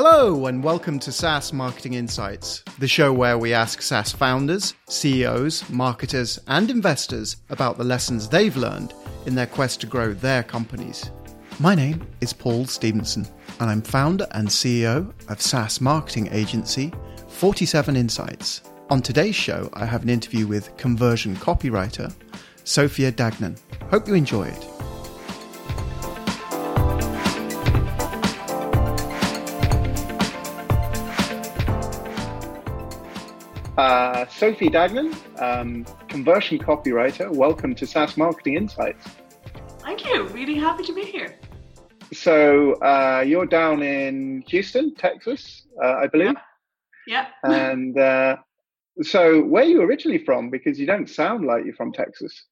Hello, and welcome to SaaS Marketing Insights, the show where we ask SaaS founders, CEOs, marketers, and investors about the lessons they've learned in their quest to grow their companies. My name is Paul Stevenson, and I'm founder and CEO of SaaS marketing agency 47 Insights. On today's show, I have an interview with conversion copywriter Sophia Dagnan. Hope you enjoy it. Uh, Sophie Dagnan, um, conversion copywriter. Welcome to SaaS Marketing Insights. Thank you. Really happy to be here. So uh, you're down in Houston, Texas, uh, I believe. Yeah. yeah. and uh, so, where are you originally from? Because you don't sound like you're from Texas.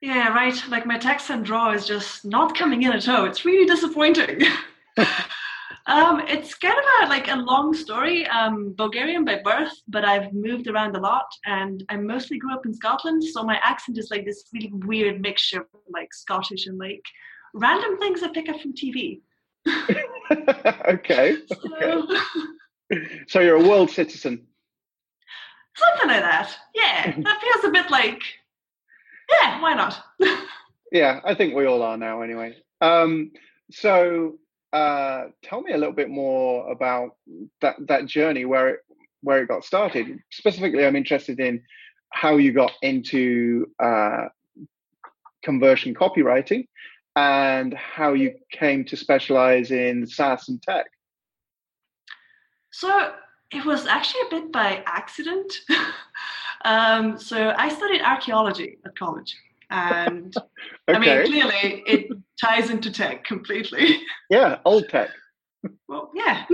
Yeah, right. Like my Texan draw is just not coming in at all. It's really disappointing. Um, it's kind of a, like a long story. Um, Bulgarian by birth, but I've moved around a lot, and I mostly grew up in Scotland. So my accent is like this really weird mixture, of, like Scottish and like random things I pick up from TV. okay. So, so you're a world citizen. Something like that. Yeah, that feels a bit like. Yeah, why not? yeah, I think we all are now, anyway. Um, so uh, tell me a little bit more about that that journey where it where it got started. Specifically, I'm interested in how you got into uh, conversion copywriting and how you came to specialize in SaaS and tech. So it was actually a bit by accident. um, so I studied archaeology at college. And okay. I mean, clearly it ties into tech completely. Yeah, old tech. Well, yeah.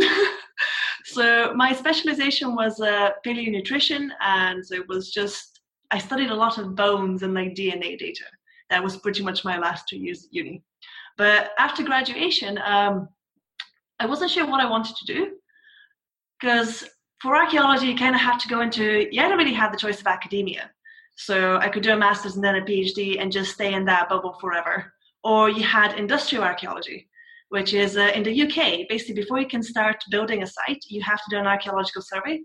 so my specialization was uh, paleo nutrition, and so it was just I studied a lot of bones and like DNA data. That was pretty much my last two years at uni. But after graduation, um, I wasn't sure what I wanted to do because for archaeology, you kind of have to go into you don't really have the choice of academia. So I could do a master's and then a PhD and just stay in that bubble forever. Or you had industrial archaeology, which is uh, in the UK. Basically, before you can start building a site, you have to do an archaeological survey.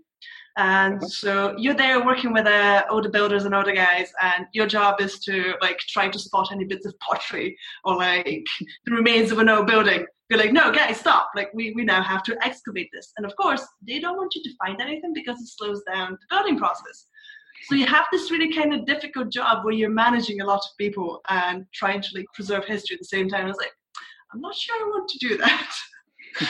And so you're there working with uh, all the builders and all the guys, and your job is to like try to spot any bits of pottery or like the remains of an old building. You're like, no, guys, stop! Like we we now have to excavate this. And of course, they don't want you to find anything because it slows down the building process. So you have this really kind of difficult job where you're managing a lot of people and trying to like preserve history at the same time. I was like, I'm not sure I want to do that.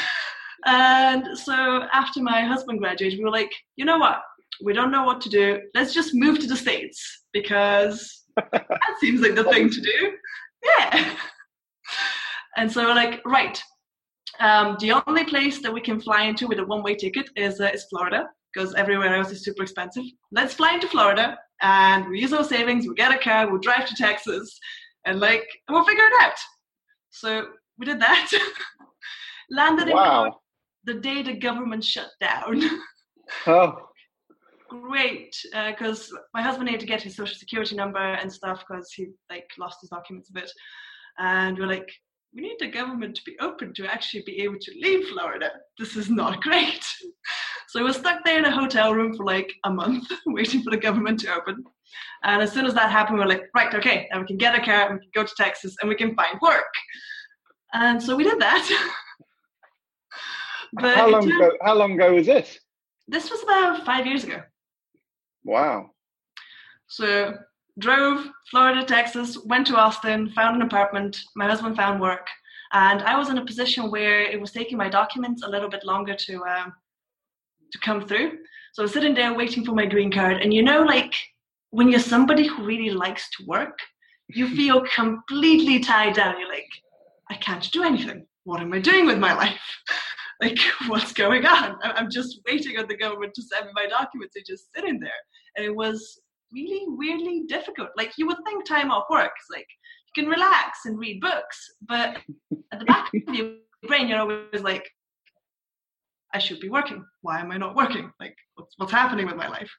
and so after my husband graduated, we were like, you know what? We don't know what to do. Let's just move to the States because that seems like the thing to do. Yeah. And so we're like, right. Um, the only place that we can fly into with a one-way ticket is uh, is Florida because everywhere else is super expensive. Let's fly into Florida and we use our savings, we'll get a car, we'll drive to Texas, and like we'll figure it out. So we did that. Landed wow. in Florida the day the government shut down. oh. Great, because uh, my husband needed to get his social security number and stuff because he like lost his documents a bit, and we're like, we need the government to be open to actually be able to leave Florida. This is not great. So we were stuck there in a hotel room for like a month, waiting for the government to open. And as soon as that happened, we are like, right, okay, now we can get a car, and we can go to Texas, and we can find work. And so we did that. but how long ago? How long ago was this? This was about five years ago. Wow. So drove Florida, Texas, went to Austin, found an apartment. My husband found work, and I was in a position where it was taking my documents a little bit longer to um, to come through. So I was sitting there waiting for my green card, and you know, like when you're somebody who really likes to work, you feel completely tied down. You're like, I can't do anything. What am I doing with my life? like, what's going on? I'm just waiting on the government to send me my documents. They're just sitting there. And it was really weirdly difficult. Like, you would think time off work, it's like you can relax and read books, but at the back of your brain, you're always like, I should be working. Why am I not working? Like, what's, what's happening with my life?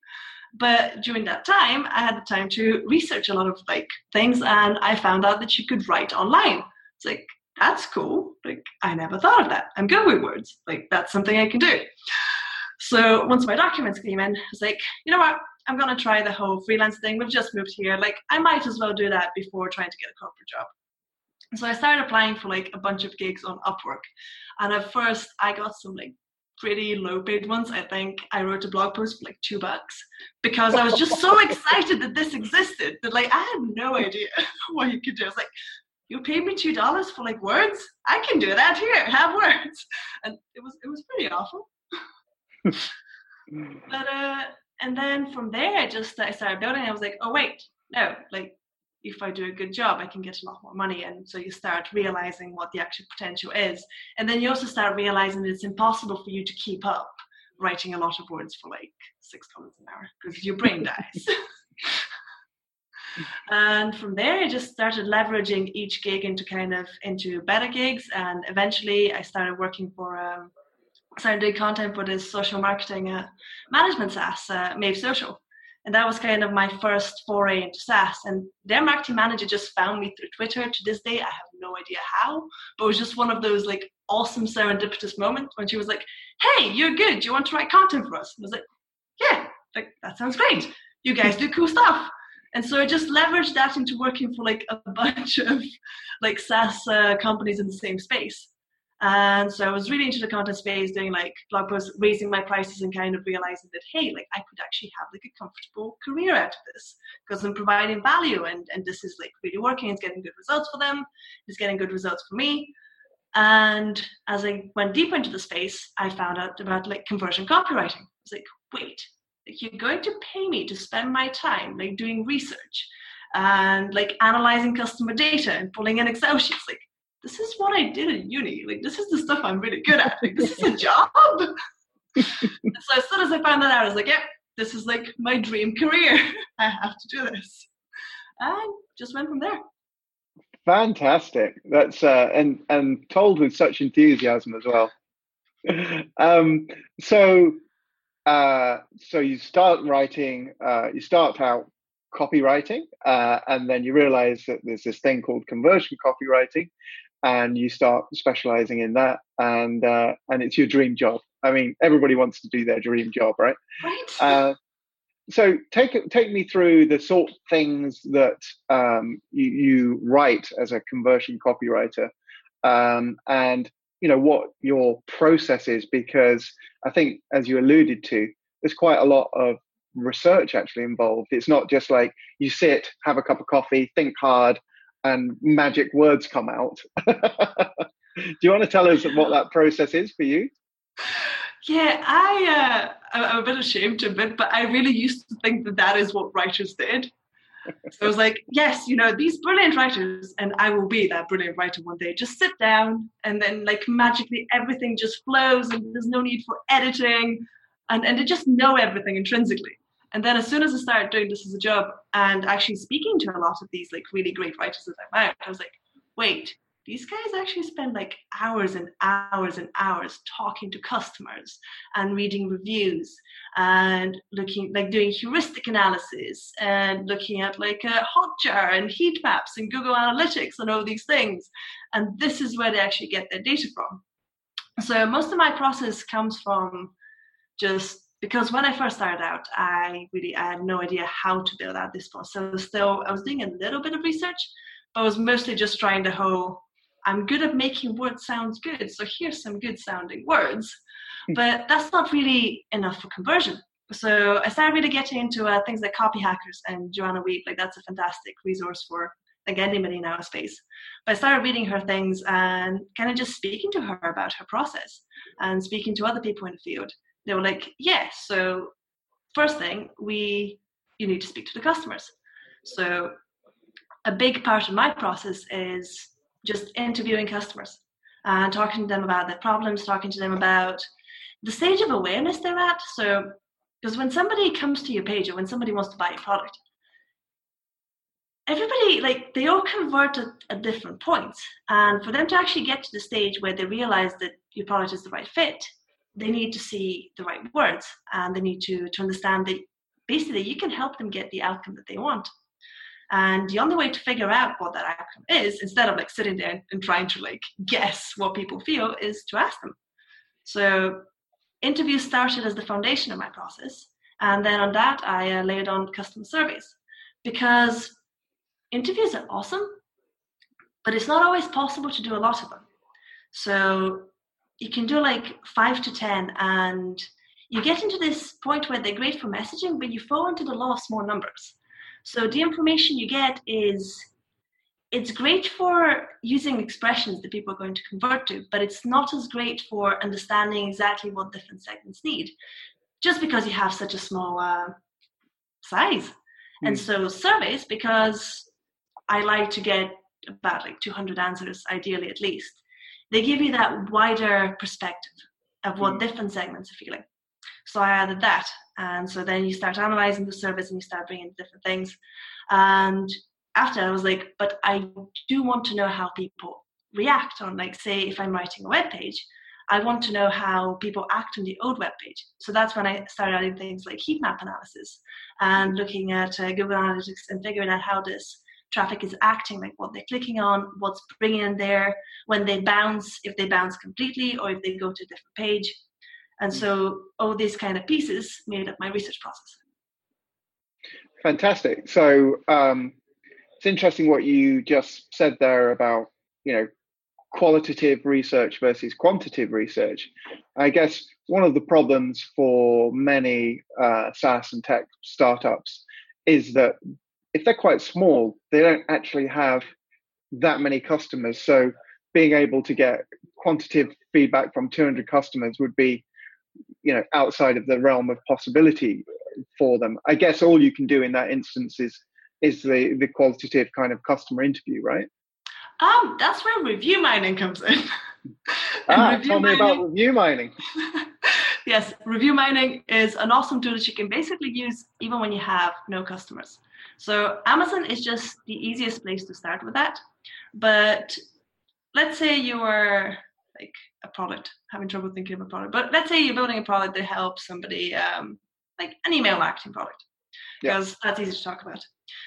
But during that time, I had the time to research a lot of like things, and I found out that you could write online. It's like, that's cool. Like, I never thought of that. I'm good with words. Like, that's something I can do. So once my documents came in, I was like, you know what? I'm gonna try the whole freelance thing. We've just moved here. Like, I might as well do that before trying to get a corporate job. So I started applying for like a bunch of gigs on Upwork. And at first I got some like pretty low paid ones. I think I wrote a blog post for like two bucks because I was just so excited that this existed that like I had no idea what you could do. I was like, you paid me two dollars for like words? I can do that here, have words. And it was it was pretty awful. but uh and then from there I just I started building. I was like, oh wait, no, like if I do a good job, I can get a lot more money. And so you start realizing what the actual potential is. And then you also start realizing that it's impossible for you to keep up writing a lot of words for like six dollars an hour because your brain dies. and from there I just started leveraging each gig into kind of into better gigs and eventually I started working for um started doing content for this social marketing uh, management SaaS, uh, MavSocial and that was kind of my first foray into SaaS. And their marketing manager just found me through Twitter. To this day, I have no idea how, but it was just one of those like awesome serendipitous moments when she was like, "Hey, you're good. Do you want to write content for us?" And I was like, "Yeah, like that sounds great. You guys do cool stuff." And so I just leveraged that into working for like a bunch of like SaaS uh, companies in the same space. And so I was really into the content space, doing like blog posts, raising my prices, and kind of realizing that hey, like I could actually have like a comfortable career out of this because I'm providing value, and and this is like really working. It's getting good results for them. It's getting good results for me. And as I went deeper into the space, I found out about like conversion copywriting. I was like, wait, like you're going to pay me to spend my time like doing research and like analyzing customer data and pulling in Excel sheets. Like this is what I did at uni. Like, this is the stuff I'm really good at. Like, this is a job. so as soon as I found that out, I was like, yeah, this is like my dream career. I have to do this. And just went from there. Fantastic. That's uh, and and told with such enthusiasm as well. um, so uh, so you start writing. Uh, you start out copywriting, uh, and then you realize that there's this thing called conversion copywriting, and you start specializing in that and uh, and it's your dream job. I mean everybody wants to do their dream job right? Right. Uh, so take take me through the sort of things that um, you, you, write as a conversion copywriter um, and you know what your process is because i think as you alluded to there's quite a lot of research actually involved. It's not just like you sit have a cup of coffee think hard and magic words come out. Do you want to tell us what that process is for you? Yeah, I uh, I'm a bit ashamed to admit, but I really used to think that that is what writers did. So I was like, yes, you know, these brilliant writers, and I will be that brilliant writer one day. Just sit down, and then like magically everything just flows, and there's no need for editing, and and they just know everything intrinsically. And then as soon as I started doing this as a job and actually speaking to a lot of these like really great writers that I met, I was like, wait, these guys actually spend like hours and hours and hours talking to customers and reading reviews and looking like doing heuristic analysis and looking at like a hotjar and heat maps and google analytics and all these things. And this is where they actually get their data from. So most of my process comes from just because when I first started out, I really I had no idea how to build out this post. So still, I was doing a little bit of research, but I was mostly just trying to whole. I'm good at making words sound good, so here's some good sounding words. Hmm. But that's not really enough for conversion. So I started really getting into uh, things like Copy Hackers and Joanna Wiebe. Like that's a fantastic resource for like anybody in our space. But I started reading her things and kind of just speaking to her about her process and speaking to other people in the field they were like, yeah, so first thing, we you need to speak to the customers. So a big part of my process is just interviewing customers and talking to them about their problems, talking to them about the stage of awareness they're at. So because when somebody comes to your page or when somebody wants to buy a product, everybody like they all convert at, at different points. And for them to actually get to the stage where they realize that your product is the right fit, they need to see the right words and they need to, to understand that basically you can help them get the outcome that they want. And the only way to figure out what that outcome is, instead of like sitting there and trying to like guess what people feel, is to ask them. So interviews started as the foundation of my process. And then on that, I uh, layered on customer surveys because interviews are awesome, but it's not always possible to do a lot of them. So you can do like five to 10 and you get into this point where they're great for messaging, but you fall into the law of small numbers. So the information you get is it's great for using expressions that people are going to convert to, but it's not as great for understanding exactly what different segments need, just because you have such a small uh, size. Mm. And so surveys, because I like to get about like 200 answers, ideally at least, they give you that wider perspective of what mm. different segments are feeling. So I added that. And so then you start analyzing the service and you start bringing different things. And after I was like, but I do want to know how people react on, like, say, if I'm writing a web page, I want to know how people act on the old web page. So that's when I started adding things like heat map analysis and looking at uh, Google Analytics and figuring out how this traffic is acting, like what they're clicking on, what's bringing in there, when they bounce, if they bounce completely or if they go to a different page. And so all these kind of pieces made up my research process. Fantastic. So um, it's interesting what you just said there about, you know, qualitative research versus quantitative research. I guess one of the problems for many uh, SaaS and tech startups is that if they're quite small, they don't actually have that many customers. So being able to get quantitative feedback from 200 customers would be you know outside of the realm of possibility for them. I guess all you can do in that instance is is the the qualitative kind of customer interview right? Um that's where review mining comes in. Ah, tell me about review mining. Yes review mining is an awesome tool that you can basically use even when you have no customers so amazon is just the easiest place to start with that but let's say you are like a product, having trouble thinking of a product. But let's say you're building a product that helps somebody, um, like an email marketing product, because yeah. that's easy to talk about.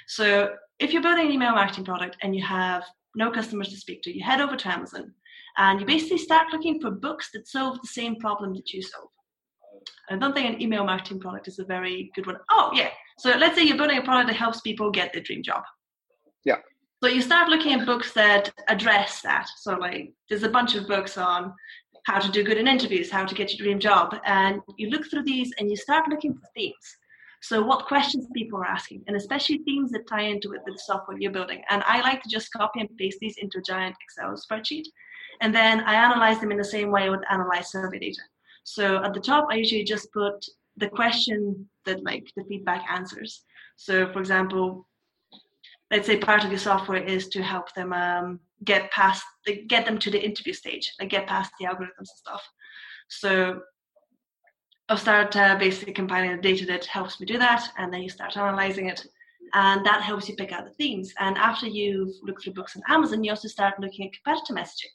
So if you're building an email marketing product and you have no customers to speak to, you head over to Amazon and you basically start looking for books that solve the same problem that you solve. I don't think an email marketing product is a very good one. Oh, yeah. So let's say you're building a product that helps people get their dream job. Yeah. So you start looking at books that address that. So like there's a bunch of books on how to do good in interviews, how to get your dream job, and you look through these and you start looking for themes. So what questions people are asking, and especially themes that tie into it with the software you're building. And I like to just copy and paste these into a giant Excel spreadsheet, and then I analyze them in the same way I would analyze survey data. So at the top, I usually just put the question that like the feedback answers. So for example, let's say part of your software is to help them um, get past get them to the interview stage like get past the algorithms and stuff. So i'll start uh, basically compiling the data that helps me do that and then you start analyzing it and that helps you pick out the themes. And after you've looked through books on amazon you also start looking at competitor messaging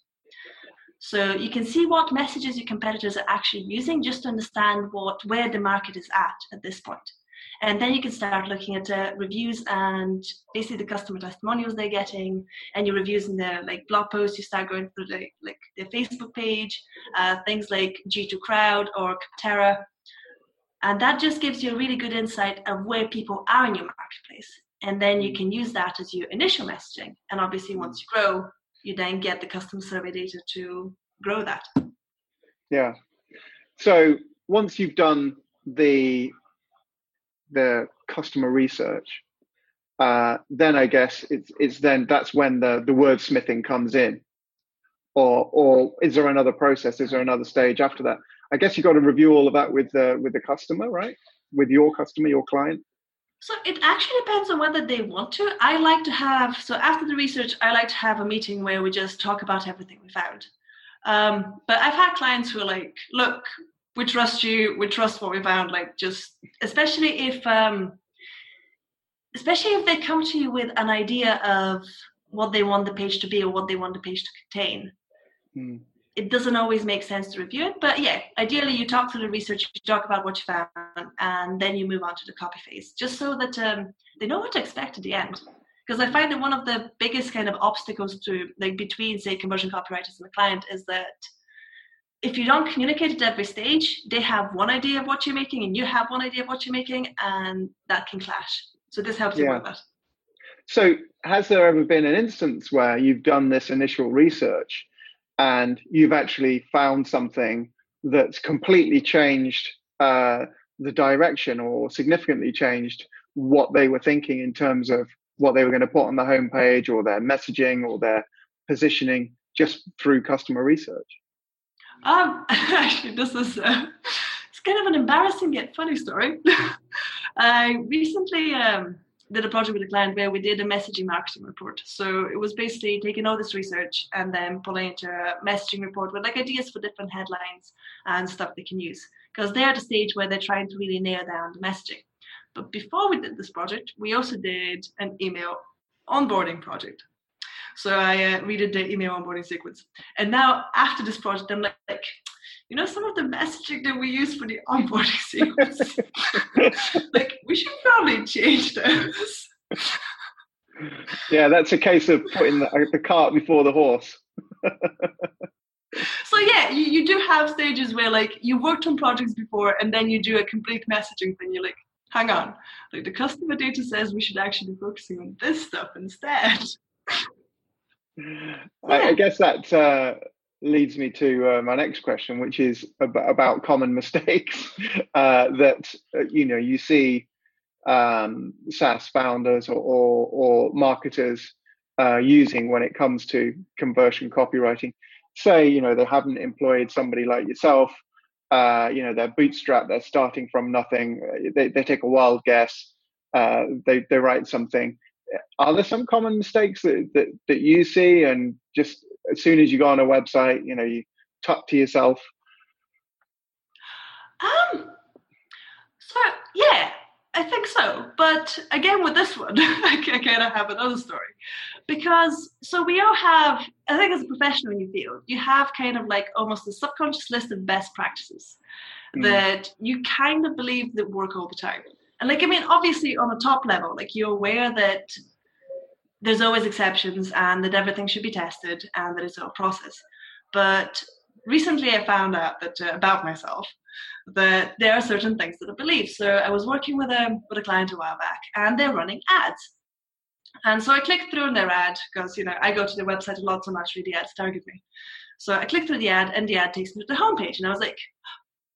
so you can see what messages your competitors are actually using just to understand what where the market is at at this point. And then you can start looking at uh, reviews and basically the customer testimonials they're getting and your reviews in their like blog posts. You start going through the, like their facebook page uh, things like g2 crowd or capterra. And that just gives you a really good insight of where people are in your marketplace. And then you can use that as your initial messaging. And obviously once you grow you then get the customer survey data to grow that yeah so once you've done the the customer research, uh, then I guess it's it's then that's when the the wordsmithing comes in, or or is there another process? Is there another stage after that? I guess you've got to review all of that with the with the customer, right? With your customer, your client. So it actually depends on whether they want to. I like to have so after the research, I like to have a meeting where we just talk about everything we found. Um, but I've had clients who are like, "Look, we trust you we trust what we found like just especially if um especially if they come to you with an idea of what they want the page to be or what they want the page to contain mm. It doesn't always make sense to review it but yeah ideally you talk to the research you talk about what you found and then you move on to the copy phase just so that um, they know what to expect at the end because I find that one of the biggest kind of obstacles to like between say conversion copywriters and the client is that if you don't communicate at every stage, they have one idea of what you're making and you have one idea of what you're making, and that can clash. So this helps yeah. avoid that. So, has there ever been an instance where you've done this initial research and you've actually found something that's completely changed uh, the direction or significantly changed what they were thinking in terms of what they were going to put on the homepage or their messaging or their positioning just through customer research? Um, actually, this is uh, it's kind of an embarrassing yet funny story. I recently um, did a project with a client where we did a messaging marketing report. So it was basically taking all this research and then pulling into a messaging report with like ideas for different headlines and stuff they can use because they're at a stage where they're trying to really nail down the messaging. But before we did this project, we also did an email onboarding project. So I uh, redid the email onboarding sequence. And now after this project, I'm like, like you know, some of the messaging that we use for the onboarding sequence, like we should probably change those. Yeah, that's a case of putting the, the cart before the horse. so yeah, you, you do have stages where like you worked on projects before and then you do a complete messaging thing. You're like, hang on, like the customer data says we should actually be focusing on this stuff instead. I, I, guess that uh, leads me to uh, my next question, which is about, about common mistakes uh, that uh, you know you see um, SaaS founders or, or, or marketers uh, using when it comes to conversion copywriting. Say you know they haven't employed somebody like yourself. Uh, you know they're bootstrapped. They're starting from nothing. They, they take a wild guess. they they write something are there some common mistakes that, that, that you see and just as soon as you go on a website you know you talk to yourself. Um so yeah i think so. But again with this one i kind of have another story. Because so we all have i think as a professional in your field you have kind of like almost a subconscious list of best practices mm. that you kind of believe that work all the time. And like, I mean, obviously on a top level, like you're aware that there's always exceptions and that everything should be tested and that it's all process. But recently I found out that uh, about myself that there are certain things that I believe. So I was working with a with a client a while back and they're running ads. And so I clicked through on their ad because you know I go to their website a lot so naturally the ads target me. So I clicked through the ad and the ad takes me to the homepage and I was like,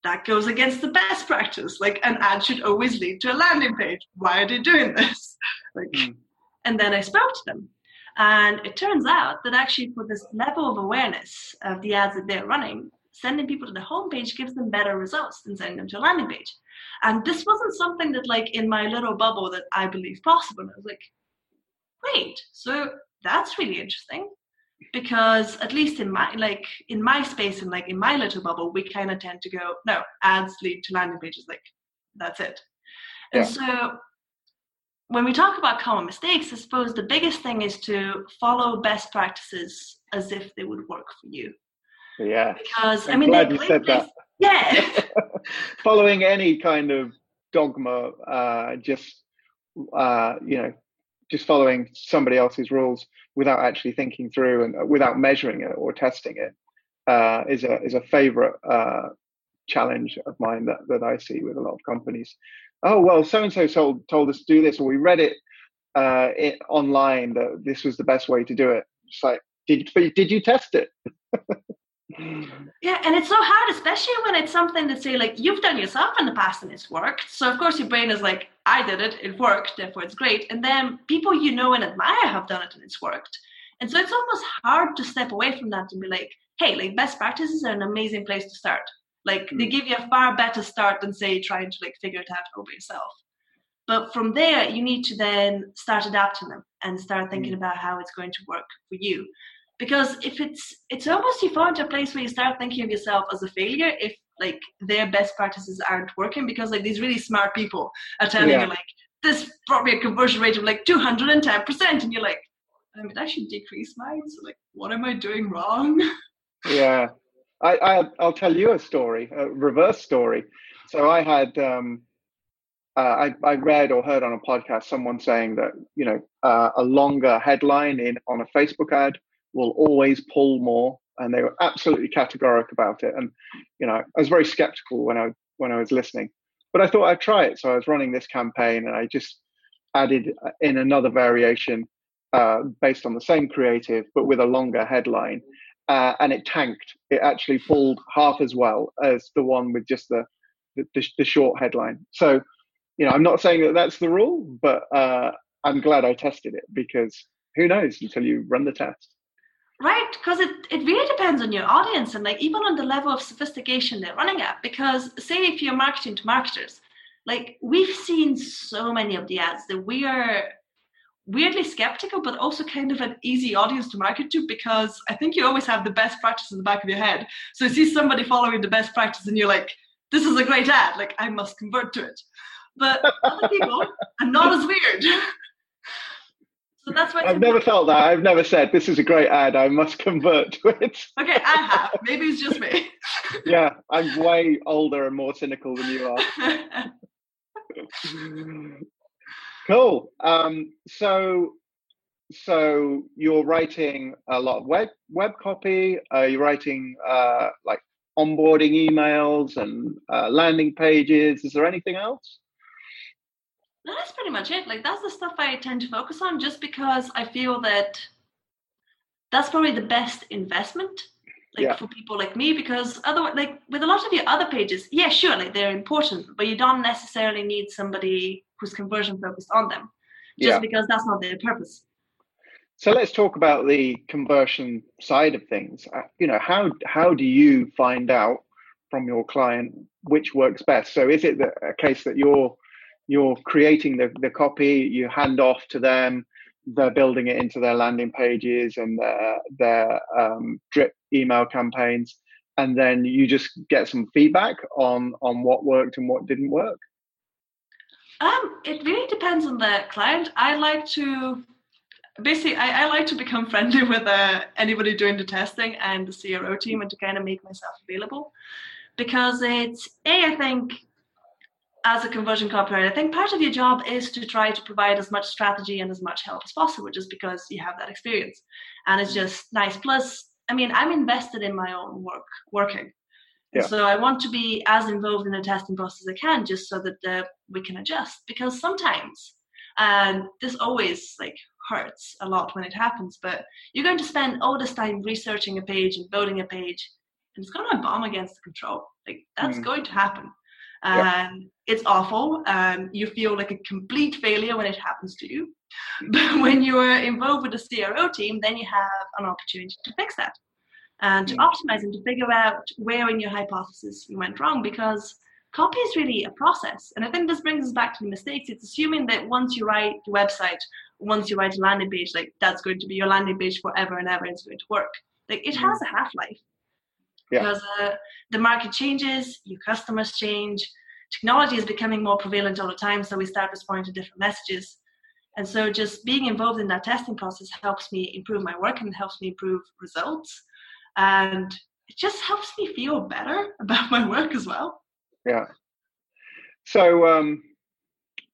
that goes against the best practice. Like an ad should always lead to a landing page. Why are they doing this? like, mm. And then I spoke to them, and it turns out that actually for this level of awareness of the ads that they're running, sending people to the homepage gives them better results than sending them to a landing page. And this wasn't something that, like, in my little bubble that I believe possible. I was like, wait, so that's really interesting because at least in my like in my space and like in my little bubble we kind of tend to go no ads lead to landing pages like that's it and yeah. so when we talk about common mistakes i suppose the biggest thing is to follow best practices as if they would work for you yeah because I'm i mean glad you said that. yeah following any kind of dogma uh just uh you know just following somebody else's rules without actually thinking through and uh, without measuring it or testing it uh, is a is a favorite uh, challenge of mine that, that I see with a lot of companies. Oh well, so and so told us to do this, or we read it, uh, it online that this was the best way to do it. It's like, did did you test it? yeah, and it's so hard, especially when it's something that say like you've done yourself in the past and it's worked. So of course your brain is like, I did it, it worked, therefore it's great. And then people you know and admire have done it and it's worked. And so it's almost hard to step away from that and be like, hey, like best practices are an amazing place to start. Like mm. they give you a far better start than say trying to like figure it out by yourself. But from there, you need to then start adapting them and start thinking mm. about how it's going to work for you because if it's it's almost you fall into a place where you start thinking of yourself as a failure if like their best practices aren't working because like these really smart people are telling yeah. you like this brought me a conversion rate of like 210% and you're like I mean, I should decrease mine. So, like, what am I doing wrong? Yeah, I, I will tell you a story, a reverse story. So I had um, uh, I, I, read or heard on a podcast someone saying that you know uh, a longer headline in on a Facebook ad will always pull more, and they were absolutely categoric about it. And you know, I was very skeptical when I when I was listening, but I thought I'd try it. So I was running this campaign, and I just added in another variation uh, based on the same creative, but with a longer headline, uh, and it tanked. It actually pulled half as well as the one with just the the, the, the short headline. So you know, I'm not saying that that's the rule, but uh, I'm glad I tested it because who knows until you run the test. Right, because it, it really depends on your audience and like even on the level of sophistication they're running at. Because say if you're marketing to marketers, like we've seen so many of the ads that we are weirdly skeptical, but also kind of an easy audience to market to because I think you always have the best practice in the back of your head. So you see somebody following the best practice and you're like, this is a great ad, like I must convert to it but other people are not as weird. so that's why I've never felt that. I've never said this is a great ad. I must convert to it. Okay, I have. Maybe it's just me. yeah, I'm way older and more cynical than you are. Cool. Um, so, so you're writing a lot of web web copy. Uh, you're writing uh, like onboarding emails and uh, landing pages. Is there anything else? that's pretty much it. Like that's the stuff I tend to focus on just because I feel that that's probably the best investment like yeah. for people like me because otherwise like with a lot of your other pages yeah sure like they're important but you don't necessarily need somebody who's conversion focused on them just yeah. because that's not their purpose so let's talk about the conversion side of things uh, you know how how do you find out from your client which works best so is it a case that you're you're creating the, the copy, you hand off to them, they're building it into their landing pages and their, their um, drip email campaigns, and then you just get some feedback on on what worked and what didn't work. Um, it really depends on the client. I like to basically I, I like to become friendly with uh, anybody doing the testing and the CRO team and to kind of make myself available because it's a I think as a conversion copywriter, I think part of your job is to try to provide as much strategy and as much help as possible, just because you have that experience, and it's just nice. Plus, I mean, I'm invested in my own work, working, yeah. so I want to be as involved in the testing process as I can, just so that uh, we can adjust. Because sometimes, and this always like hurts a lot when it happens, but you're going to spend all this time researching a page and building a page, and it's going to bomb against the control. Like that's mm. going to happen and yep. it's awful and you feel like a complete failure when it happens to you but when you are involved with the cro team then you have an opportunity to fix that and to mm. optimize and to figure out where in your hypothesis you went wrong because copy is really a process and i think this brings us back to the mistakes it's assuming that once you write the website once you write a landing page like that's going to be your landing page forever and ever it's going to work like it has mm. a half-life yeah. because uh, the market changes, your customers change, technology is becoming more prevalent all the time, so we start responding to different messages. And so just being involved in that testing process helps me improve my work and helps me improve results. And it just helps me feel better about my work as well. Yeah. So, um,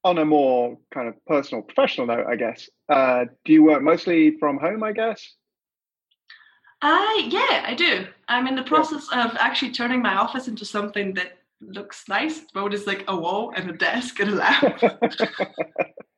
on a more kind of personal, professional note, I guess, uh, do you work mostly from home, I guess? Uh, yeah, I do. I'm in the process of actually turning my office into something that looks nice. Both is like a wall and a desk and a lamp.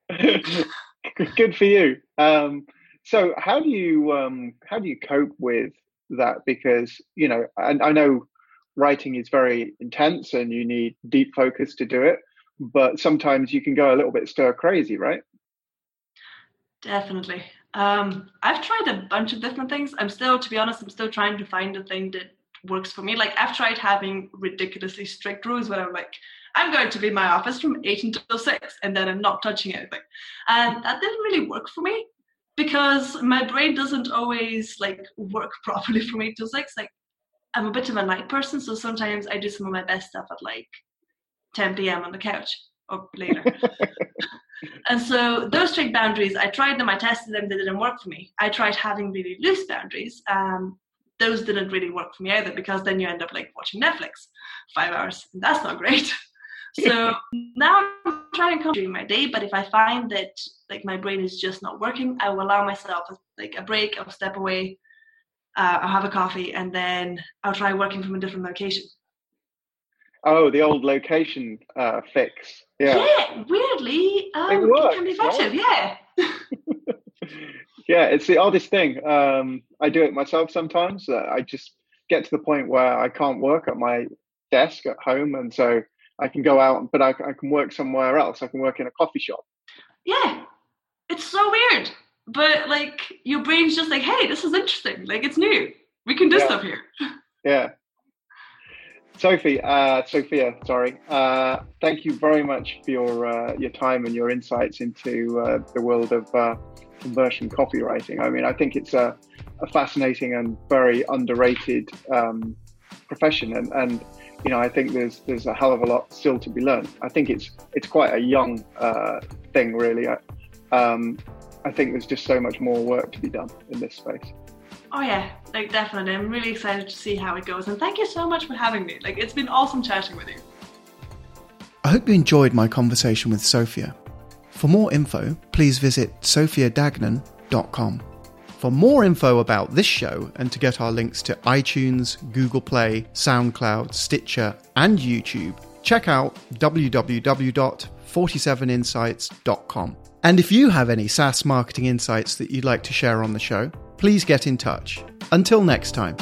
Good for you. Um, so how do you um, how do you cope with that? Because you know, I, I know writing is very intense and you need deep focus to do it, but sometimes you can go a little bit stir crazy, right? Definitely. Um, I've tried a bunch of different things. I'm still, to be honest, I'm still trying to find the thing that works for me. Like I've tried having ridiculously strict rules where I'm like, I'm going to be in my office from eight until six, and then I'm not touching anything. And that didn't really work for me because my brain doesn't always like work properly from eight till six. Like I'm a bit of a night person, so sometimes I do some of my best stuff at like 10 p.m. on the couch or later. And so those strict boundaries, I tried them, I tested them, they didn't work for me. I tried having really loose boundaries. Um, those didn't really work for me either because then you end up like watching Netflix five hours. And that's not great. So now I'm trying to come during my day, but if I find that like my brain is just not working, I will allow myself like a break. I'll step away. Uh, I'll have a coffee, and then I'll try working from a different location. Oh, the old location uh, fix. Yeah. Yeah, weirdly, um, it, works, it can be effective. Right? Yeah. yeah, it's the oddest thing. Um, I do it myself sometimes. Uh, I just get to the point where I can't work at my desk at home, and so I can go out, but I, I can work somewhere else. I can work in a coffee shop. Yeah, it's so weird, but like your brain's just like, hey, this is interesting. Like it's new. We can do yeah. stuff here. Yeah. Sophie, uh, Sophia, sorry. Uh, thank you very much for your uh, your time and your insights into uh, the world of uh, conversion copywriting. I mean, I think it's a, a fascinating and very underrated um, profession, and, and you know, I think there's there's a hell of a lot still to be learned. I think it's it's quite a young uh, thing, really. I, um, I think there's just so much more work to be done in this space. Oh yeah, like definitely. I'm really excited to see how it goes. And thank you so much for having me. Like it's been awesome chatting with you. I hope you enjoyed my conversation with Sophia. For more info, please visit sophiadagnan.com. For more info about this show and to get our links to iTunes, Google Play, SoundCloud, Stitcher, and YouTube, check out www.47insights.com. And if you have any SaaS marketing insights that you'd like to share on the show, please get in touch. Until next time.